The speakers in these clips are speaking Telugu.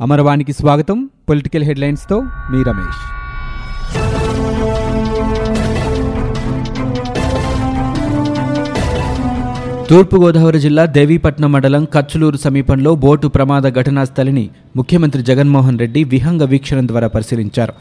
అమరవాణికి స్వాగతం. పొలిటికల్ హెడ్లైన్స్తో మీ రమేష్. తూర్పుగోదావరి జిల్లా దేవీపట్నం మండలం కచ్చులూరు సమీపంలో బోటు ప్రమాద ఘటనా స్థలిని ముఖ్యమంత్రి జగన్మోహన్ రెడ్డి విహంగ వీక్షణం ద్వారా పరిశీలించారు.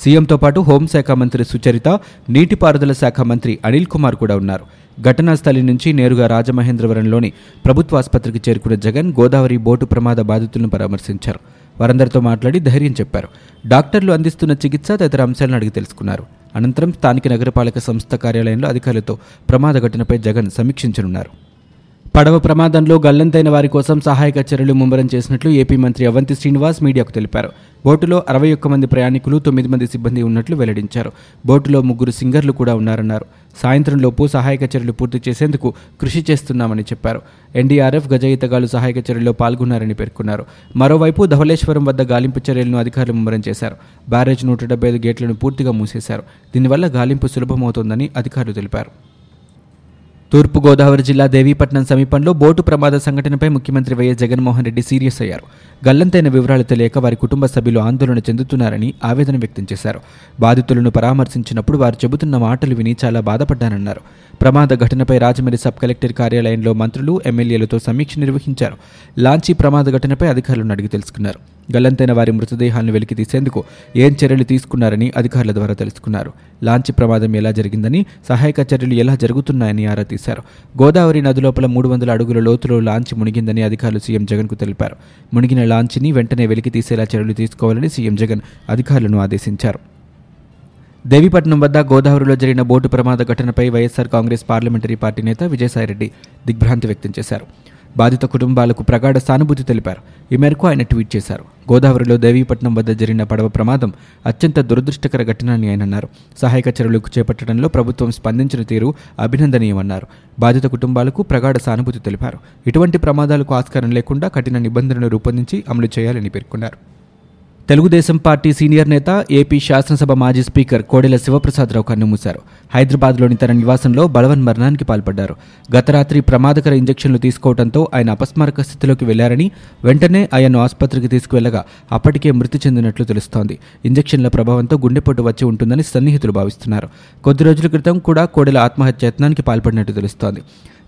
సీఎంతో పాటు హోంశాఖ మంత్రి సుచరిత నీటిపారుదల శాఖ మంత్రి అనిల్ కుమార్ కూడా ఉన్నారు. ఘటనా స్థలి నుంచి నేరుగా రాజమహేంద్రవరంలోని ప్రభుత్వ ఆసుపత్రికి చేరుకున్న జగన్ గోదావరి బోటు ప్రమాద బాధితులను పరామర్శించారు. వారందరితో మాట్లాడి ధైర్యం చెప్పారు. డాక్టర్లు అందిస్తున్న చికిత్స తదితర అంశాలను అడిగి తెలుసుకున్నారు. అనంతరం స్థానిక నగరపాలక సంస్థ కార్యాలయంలో అధికారులతో ప్రమాద ఘటనపై జగన్ సమీక్షించనున్నారు. పడవ ప్రమాదంలో గల్లంతైన వారి కోసం సహాయక చర్యలు ముమ్మరం చేసినట్లు ఏపీ మంత్రి అవంతి శ్రీనివాస్ మీడియాకు తెలిపారు. బోటులో అరవై ఒక్క మంది ప్రయాణికులు తొమ్మిది మంది సిబ్బంది ఉన్నట్లు వెల్లడించారు. బోటులో ముగ్గురు సింగర్లు కూడా ఉన్నారన్నారు. సాయంత్రంలోపు సహాయక చర్యలు పూర్తి చేసేందుకు కృషి చేస్తున్నామని చెప్పారు. ఎన్డీఆర్ఎఫ్ గజ ఈతగాళ్ళు సహాయక చర్యల్లో పాల్గొన్నారని పేర్కొన్నారు. మరోవైపు ధవళేశ్వరం వద్ద గాలింపు చర్యలను అధికారులు ముమ్మరం చేశారు. బ్యారేజ్ నూట డెబ్బై ఐదు గేట్లను పూర్తిగా మూసేశారు. దీనివల్ల గాలింపు సులభమవుతోందని అధికారులు తెలిపారు. తూర్పుగోదావరి జిల్లా దేవీపట్నం సమీపంలో బోటు ప్రమాద సంఘటనపై ముఖ్యమంత్రి వైఎస్ జగన్మోహన్ రెడ్డి సీరియస్ అయ్యారు. గల్లంతైన వివరాలు తెలియక వారి కుటుంబ సభ్యులు ఆందోళన చెందుతున్నారని ఆవేదన వ్యక్తం చేశారు. బాధితులను పరామర్శించినప్పుడు వారు చెబుతున్న మాటలు విని చాలా బాధపడ్డానన్నారు. ప్రమాద ఘటనపై రాజమండ్రి సబ్ కలెక్టర్ కార్యాలయంలో మంత్రులు ఎమ్మెల్యేలతో సమీక్ష నిర్వహించారు. లాంచీ ప్రమాద ఘటనపై అధికారులను అడిగి తెలుసుకున్నారు. గల్లంతైన వారి మృతదేహాలను వెలికి తీసేందుకు ఏం చర్యలు తీసుకున్నారని అధికారుల ద్వారా తెలుసుకున్నారు. లాంచీ ప్రమాదం ఎలా జరిగిందని సహాయక చర్యలు ఎలా జరుగుతున్నాయని ఆరా తీశారు. గోదావరి నది లోపల మూడు వందల అడుగుల లోతులో లాంచ్ మునిగిందని అధికారులు సీఎం జగన్కు తెలిపారు. మునిగిన లాంచ్ని వెంటనే వెలికి తీసేలా చర్యలు తీసుకోవాలని సీఎం జగన్ అధికారులను ఆదేశించారు. దేవీపట్నం వద్ద గోదావరిలో జరిగిన బోటు ప్రమాద ఘటనపై వైఎస్సార్ కాంగ్రెస్ పార్లమెంటరీ పార్టీ నేత విజయసాయిరెడ్డి దిగ్భ్రాంతి వ్యక్తం చేశారు. బాధిత కుటుంబాలకు ప్రగాఢ సానుభూతి తెలిపారు. ఈ మేరకు ఆయన ట్వీట్ చేశారు. గోదావరిలో దేవీపట్నం వద్ద జరిగిన పడవ ప్రమాదం అత్యంత దురదృష్టకర ఘటన అని ఆయన అన్నారు. సహాయక చర్యలకు చేపట్టడంలో ప్రభుత్వం స్పందించిన తీరు అభినందనీయమన్నారు. బాధిత కుటుంబాలకు ప్రగాఢ సానుభూతి తెలిపారు. ఇటువంటి ప్రమాదాలకు ఆస్కారం లేకుండా కఠిన నిబంధనలు రూపొందించి అమలు చేయాలని పేర్కొన్నారు. తెలుగుదేశం పార్టీ సీనియర్ నేత ఏపీ శాసనసభ మాజీ స్పీకర్ కోడెల శివప్రసాదరావు కన్నుమూశారు హైదరాబాద్లోని తన నివాసంలో బలవన్ మరణానికి పాల్పడ్డారు. గత రాత్రి ప్రమాదకర ఇంజెక్షన్లు తీసుకోవడంతో ఆయన అపస్మారక స్థితిలోకి వెళ్ళారని వెంటనే ఆయన్ను ఆసుపత్రికి తీసుకువెళ్ళగా అప్పటికే మృతి చెందినట్లు తెలుస్తోంది. ఇంజక్షన్ల ప్రభావంతో గుండెపోటు వచ్చి ఉంటుందని సన్నిహితులు భావిస్తున్నారు. కొద్ది రోజుల క్రితం కూడా కోడెల ఆత్మహత్య యత్నానికి పాల్పడినట్టు తెలుస్తోంది.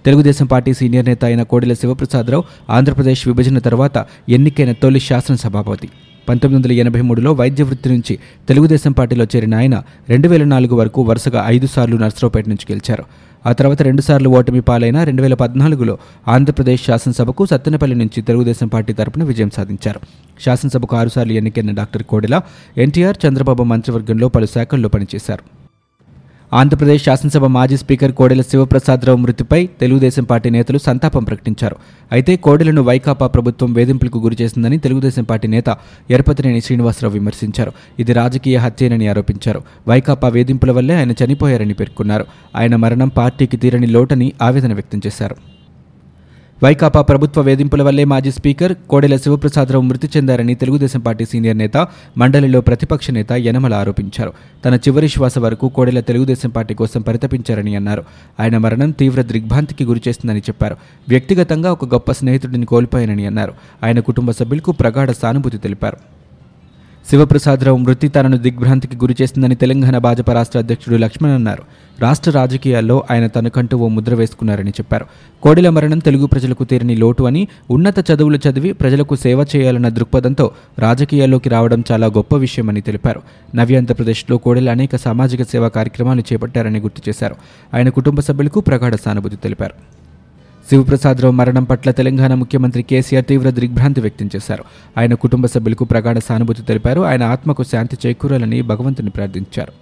తెలుగుదేశం పార్టీ సీనియర్ నేత అయిన కోడెల శివప్రసాదరావు ఆంధ్రప్రదేశ్ విభజన తర్వాత ఎన్నికైన తొలి శాసనసభాపతి. పంతొమ్మిది వందల ఎనభై మూడులో వైద్య వృత్తి నుంచి తెలుగుదేశం పార్టీలో చేరిన ఆయన రెండు వేల నాలుగు వరకు వరుసగా ఐదు సార్లు నర్సరావుపేట నుంచి గెలిచారు. ఆ తర్వాత రెండుసార్లు ఓటమి పాలైన రెండు వేల పద్నాలుగులో ఆంధ్రప్రదేశ్ శాసనసభకు సత్తెనపల్లి నుంచి తెలుగుదేశం పార్టీ తరపున విజయం సాధించారు. శాసనసభకు ఆరుసార్లు ఎన్నికైన డాక్టర్ కోడెల ఎన్టీఆర్ చంద్రబాబు మంత్రివర్గంలో పలు శాఖల్లో పనిచేశారు. ఆంధ్రప్రదేశ్ శాసనసభ మాజీ స్పీకర్ కోడెల శివప్రసాదరావు మృతిపై తెలుగుదేశం పార్టీ నేతలు సంతాపం ప్రకటించారు. అయితే కోడెలను వైకాపా ప్రభుత్వం వేధింపులకు గురిచేసిందని తెలుగుదేశం పార్టీ నేత ఎరపతినేని శ్రీనివాసరావు విమర్శించారు. ఇది రాజకీయ హత్యేనని ఆరోపించారు. వైకాపా వేధింపుల వల్లే ఆయన చనిపోయారని పేర్కొన్నారు. ఆయన మరణం పార్టీకి తీరని లోటని ఆవేదన వ్యక్తం చేశారు. వైకాపా ప్రభుత్వ వేధింపుల వల్లే మాజీ స్పీకర్ కోడెల శివప్రసాదరావు మృతి చెందారని తెలుగుదేశం పార్టీ సీనియర్ నేత మండలిలో ప్రతిపక్ష నేత యనమల ఆరోపించారు. తన చివరి శ్వాస వరకు కోడెల తెలుగుదేశం పార్టీ కోసం పరితపించారని అన్నారు. ఆయన మరణం తీవ్ర దిగ్భ్రాంతికి గురిచేసిందని చెప్పారు. వ్యక్తిగతంగా ఒక గొప్ప స్నేహితుడిని కోల్పోయానని అన్నారు. ఆయన కుటుంబ సభ్యులకు ప్రగాఢ సానుభూతి తెలిపారు. శివప్రసాదరావు మృతి తనను దిగ్భ్రాంతికి గురిచేస్తుందని తెలంగాణ భాజపా రాష్ట్ర అధ్యక్షుడు లక్ష్మణ్ అన్నారు. రాష్ట్ర రాజకీయాల్లో ఆయన తనకంటూ ఓ ముద్ర వేసుకున్నారని చెప్పారు. కోడెల మరణం తెలుగు ప్రజలకు తీరని లోటు అని ఉన్నత చదువులు చదివి ప్రజలకు సేవ చేయాలన్న దృక్పథంతో రాజకీయాల్లోకి రావడం చాలా గొప్ప విషయమని తెలిపారు. నవ్యాంధ్రప్రదేశ్లో కోడెల అనేక సామాజిక సేవా కార్యక్రమాలు చేపట్టారని గుర్తు చేశారు. ఆయన కుటుంబ సభ్యులకు ప్రగాఢ సానుభూతి తెలిపారు. శివప్రసాదరావు మరణం పట్ల తెలంగాణ ముఖ్యమంత్రి కేసీఆర్ తీవ్ర దిగ్భ్రాంతి వ్యక్తం చేశారు. ఆయన కుటుంబ సభ్యులకు ప్రగాఢ సానుభూతి తెలిపారు. ఆయన ఆత్మకు శాంతి చేకూరాలని భగవంతుని ప్రార్థించారు.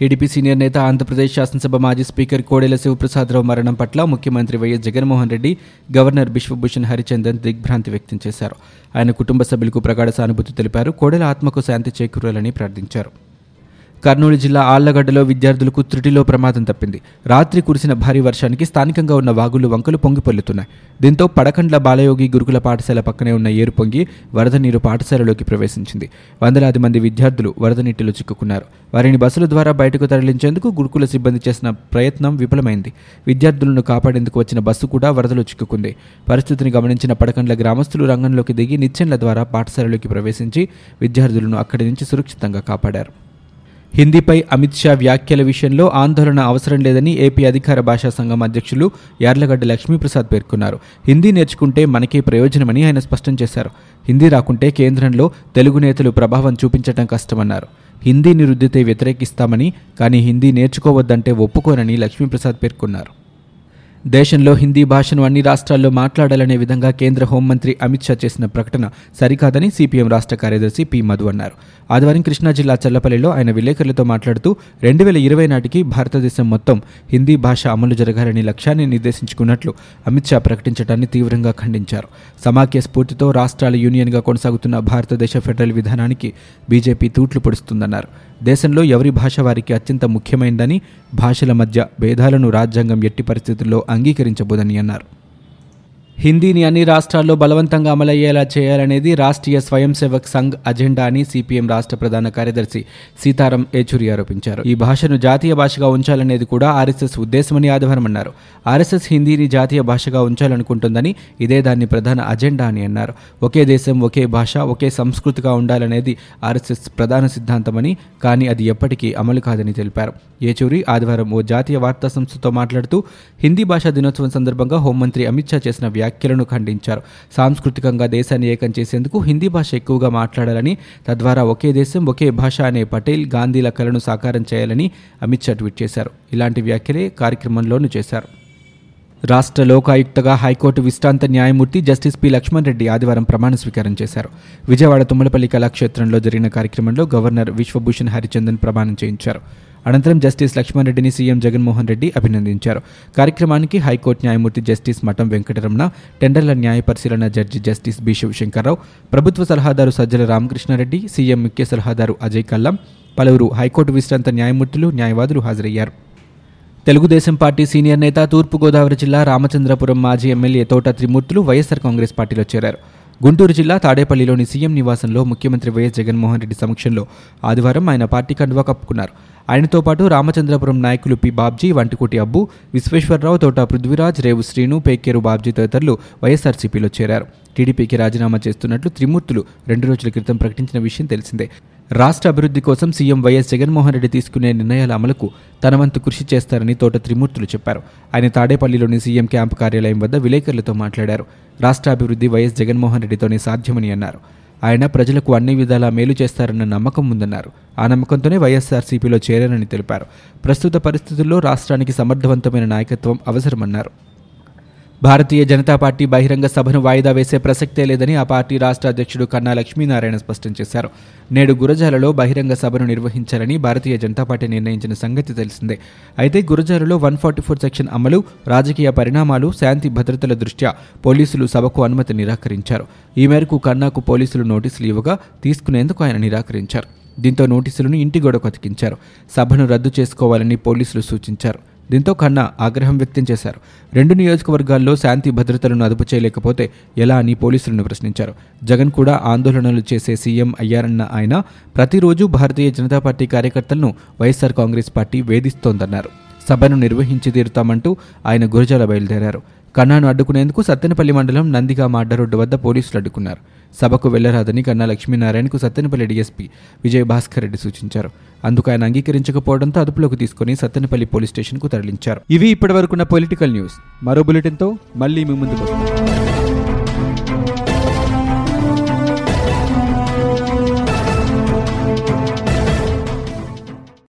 టీడీపీ సీనియర్ నేత ఆంధ్రప్రదేశ్ శాసనసభ మాజీ స్పీకర్ కోడెల శివప్రసాదరావు మరణం పట్ల ముఖ్యమంత్రి Y S Jaganmohan Reddy governor Biswabhusan Harichandan దిగ్భ్రాంతి వ్యక్తం చేశారు. ఆయన కుటుంబ సభ్యులకు ప్రగాఢ సానుభూతి తెలిపారు. కోడెల ఆత్మకు శాంతి చేకూరాలని ప్రార్థించారు. కర్నూలు జిల్లా ఆళ్ళగడ్డలో విద్యార్థులకు త్రుటిలో ప్రమాదం తప్పింది. రాత్రి కురిసిన భారీ వర్షానికి స్థానికంగా ఉన్న వాగులు వంకలు పొంగిపొల్లుతున్నాయి దీంతో పడకండ్ల బాలయోగి గురుకుల పాఠశాల పక్కనే ఉన్న ఏరు పొంగి వరద నీరు పాఠశాలలోకి ప్రవేశించింది. వందలాది మంది విద్యార్థులు వరద నీటిలో చిక్కుకున్నారు. వారిని బస్సుల ద్వారా బయటకు తరలించేందుకు గురుకుల సిబ్బంది చేసిన ప్రయత్నం విఫలమైంది. విద్యార్థులను కాపాడేందుకు వచ్చిన బస్సు కూడా వరదలో చిక్కుకుంది. పరిస్థితిని గమనించిన పడకండ్ల గ్రామస్తులు రంగంలోకి దిగి నిచ్చెన్ల ద్వారా పాఠశాలలోకి ప్రవేశించి విద్యార్థులను అక్కడి నుంచి సురక్షితంగా కాపాడారు. హిందీపై అమిత్ షా వ్యాఖ్యల విషయంలో ఆందోళన అవసరం లేదని ఏపీ అధికార భాషా సంఘం అధ్యక్షులు యార్లగడ్డ లక్ష్మీప్రసాద్ పేర్కొన్నారు. హిందీ నేర్చుకుంటే మనకే ప్రయోజనమని ఆయన స్పష్టం చేశారు. హిందీ రాకుంటే కేంద్రంలో తెలుగు నేతలు ప్రభావం చూపించడం కష్టమన్నారు. హిందీ రుద్దితే వ్యతిరేకిస్తామని కానీ హిందీ నేర్చుకోవద్దంటే ఒప్పుకోనని లక్ష్మీప్రసాద్ పేర్కొన్నారు. దేశంలో హిందీ భాషను అన్ని రాష్ట్రాల్లో మాట్లాడాలనే విధంగా కేంద్ర హోంమంత్రి అమిత్ షా చేసిన ప్రకటన సరికాదని సిపిఎం రాష్ట్ర కార్యదర్శి పి మధు అన్నారు. ఆదివారం కృష్ణా జిల్లా చల్లపల్లిలో ఆయన విలేకరులతో మాట్లాడుతూ రెండు వేల ఇరవై నాటికి భారతదేశం మొత్తం హిందీ భాష అమలు జరగాలని లక్ష్యాన్ని నిర్దేశించుకున్నట్లు అమిత్ షా ప్రకటించడాన్ని తీవ్రంగా ఖండించారు. సమాఖ్య స్ఫూర్తితో రాష్ట్రాల యూనియన్గా కొనసాగుతున్న భారతదేశ ఫెడరల్ విధానానికి బీజేపీ తూట్లు పొడుస్తుందన్నారు. దేశంలో ఎవరి భాష వారికి అత్యంత ముఖ్యమైనదని భాషల మధ్య భేదాలను రాజ్యాంగం ఎట్టి పరిస్థితుల్లో అంగీకరించబోదని అన్నారు. హిందీని అన్ని రాష్ట్రాల్లో బలవంతంగా అమలయ్యేలా చేయాలనేది రాష్ట్రీయ స్వయం సేవక్ సంఘ్ అజెండా అని సిపిఎం రాష్ట్ర ప్రధాన కార్యదర్శి సీతారాం ఏచూరి ఆరోపించారు. ఈ భాషను జాతీయ భాషగా ఉంచాలనేది కూడా ఆర్ఎస్ఎస్ ఉద్దేశమని ఆదివారం అన్నారు ఆర్ఎస్ఎస్ హిందీని జాతీయ భాషగా ఉంచాలనుకుంటుందని ఇదే దాని ప్రధాన అజెండా అని అన్నారు. ఒకే దేశం ఒకే భాష ఒకే సంస్కృతిగా ఉండాలనేది ఆర్ఎస్ఎస్ ప్రధాన సిద్ధాంతమని కానీ అది ఎప్పటికీ అమలు కాదని తెలిపారు. ఏచూరి ఆదివారం ఓ జాతీయ వార్తా సంస్థతో మాట్లాడుతూ హిందీ భాషా దినోత్సవం సందర్భంగా హోంమంత్రి అమిత్ షా చేసిన వ్యాఖ్యలను ఖండించారు. సాంస్కృతికంగా దేశాన్ని ఏకం చేసేందుకు హిందీ భాష ఎక్కువగా మాట్లాడాలని తద్వారా ఒకే దేశం ఒకే భాష అనే పటేల్ గాంధీల కలను సాకారం చేయాలని అమిత్ షా ట్వీట్ చేశారు. ఇలాంటి వ్యాఖ్యలే కార్యక్రమంలోనూ చేశారు. రాష్ట్ర లోకాయుక్తగా హైకోర్టు విశ్రాంత న్యాయమూర్తి జస్టిస్ పి లక్ష్మణ్ రెడ్డి ఆదివారం ప్రమాణ స్వీకారం చేశారు. విజయవాడ తుమ్మలపల్లి కళాక్షేత్రంలో జరిగిన కార్యక్రమంలో గవర్నర్ విశ్వభూషణ్ హరిచందన్ ప్రమాణం చేయించారు. అనంతరం జస్టిస్ లక్ష్మణ్ రెడ్డిని సీఎం జగన్మోహన్ రెడ్డి అభినందించారు. కార్యక్రమానికి హైకోర్టు న్యాయమూర్తి జస్టిస్ మఠం వెంకటరమణ టెండర్ల న్యాయ పరిశీలన జడ్జి జస్టిస్ బి శివశంకర్రావు ప్రభుత్వ సలహాదారు సజ్జల రామకృష్ణారెడ్డి సీఎం ముఖ్య సలహాదారు అజయ్ కల్లం పలువురు హైకోర్టు విశ్రాంత న్యాయమూర్తులు న్యాయవాదులు హాజరయ్యారు. తెలుగుదేశం పార్టీ సీనియర్ నేత తూర్పుగోదావరి జిల్లా రామచంద్రపురం మాజీ ఎమ్మెల్యే తోట త్రిమూర్తులు వైఎస్సార్ కాంగ్రెస్ పార్టీలో చేరారు. గుంటూరు జిల్లా తాడేపల్లిలోని సీఎం నివాసంలో ముఖ్యమంత్రి వైఎస్ జగన్మోహన్ రెడ్డి సమక్షంలో ఆదివారం ఆయన పార్టీ కండువా కప్పుకున్నారు. ఆయనతో పాటు రామచంద్రపురం నాయకులు పి బాబ్జీ వంటికోటి అబ్బు విశ్వేశ్వరరావు తోట పృథ్వీరాజ్ రేవు శ్రీను పేకేరు బాబ్జీ తదితరులు వైఎస్ఆర్సీపీలో చేరారు. టీడీపీకి రాజీనామా చేస్తున్నట్లు త్రిమూర్తులు రెండు రోజుల క్రితం ప్రకటించిన విషయం తెలిసిందే. రాష్ట్ర అభివృద్ధి కోసం సీఎం వైఎస్ జగన్మోహన్ రెడ్డి తీసుకునే నిర్ణయాల అమలుకు తన వంతు కృషి చేస్తారని తోట త్రిమూర్తులు చెప్పారు. ఆయన తాడేపల్లిలోని సీఎం క్యాంపు కార్యాలయం వద్ద విలేకరులతో మాట్లాడారు. రాష్ట్ర అభివృద్ధి వైఎస్ జగన్మోహన్ రెడ్డితోనే సాధ్యమని అన్నారు. ఆయన ప్రజలకు అన్ని విధాలా మేలు చేస్తారన్న నమ్మకం ఉందన్నారు. ఆ నమ్మకంతోనే వైఎస్ఆర్సీపీలో చేరానని తెలిపారు. ప్రస్తుత పరిస్థితుల్లో రాష్ట్రానికి సమర్థవంతమైన నాయకత్వం అవసరమన్నారు. భారతీయ జనతా పార్టీ బహిరంగ సభను వాయిదా వేసే ప్రసక్తే లేదని ఆ పార్టీ రాష్ట్ర అధ్యక్షుడు కన్నా లక్ష్మీనారాయణ స్పష్టం చేశారు. నేడు గురజాలలో బహిరంగ సభను నిర్వహించాలని భారతీయ జనతా పార్టీ నిర్ణయించిన సంగతి తెలిసిందే. అయితే గురజాలలో వన్ ఫార్టీ ఫోర్ సెక్షన్ అమలు రాజకీయ పరిణామాలు శాంతి భద్రతల దృష్ట్యా పోలీసులు సభకు అనుమతి నిరాకరించారు. ఈ మేరకు కన్నాకు పోలీసులు నోటీసులు ఇవ్వగా తీసుకునేందుకు ఆయన నిరాకరించారు. దీంతో నోటీసులను ఇంటి గోడకు అతికించారు. సభను రద్దు చేసుకోవాలని పోలీసులు సూచించారు. దీంతో కన్నా ఆగ్రహం వ్యక్తం చేశారు. రెండు నియోజకవర్గాల్లో శాంతి భద్రతలను అదుపు చేయలేకపోతే ఎలా అని పోలీసులను ప్రశ్నించారు. జగన్ కూడా ఆందోళనలు చేసే సీఎం అయ్యారన్న ఆయన ప్రతిరోజు భారతీయ జనతా పార్టీ కార్యకర్తలను వైఎస్సార్ కాంగ్రెస్ పార్టీ వేధిస్తోందన్నారు. సభను నిర్వహించి తీరుతామంటూ ఆయన గురజాల బయలుదేరారు. కన్నాను అడ్డుకునేందుకు సత్తెనపల్లి మండలం నందిగా మాడ్డరోడ్డు వద్ద పోలీసులు అడ్డుకున్నారు. సభకు వెళ్ళరాదని కన్నా లక్ష్మీనారాయణకు సత్తెనపల్లి డీఎస్పీ విజయభాస్కర్ రెడ్డి సూచించారు. అందుకు ఆయన అంగీకరించకపోవడంతో అదుపులోకి తీసుకుని సత్తెనపల్లి పోలీస్ స్టేషన్కు తరలించారు. ఇవి ఇప్పటివరకున్న పొలిటికల్ న్యూస్. మరో బులెటిన్తో మళ్ళీ మీ ముందుకు వస్తాం.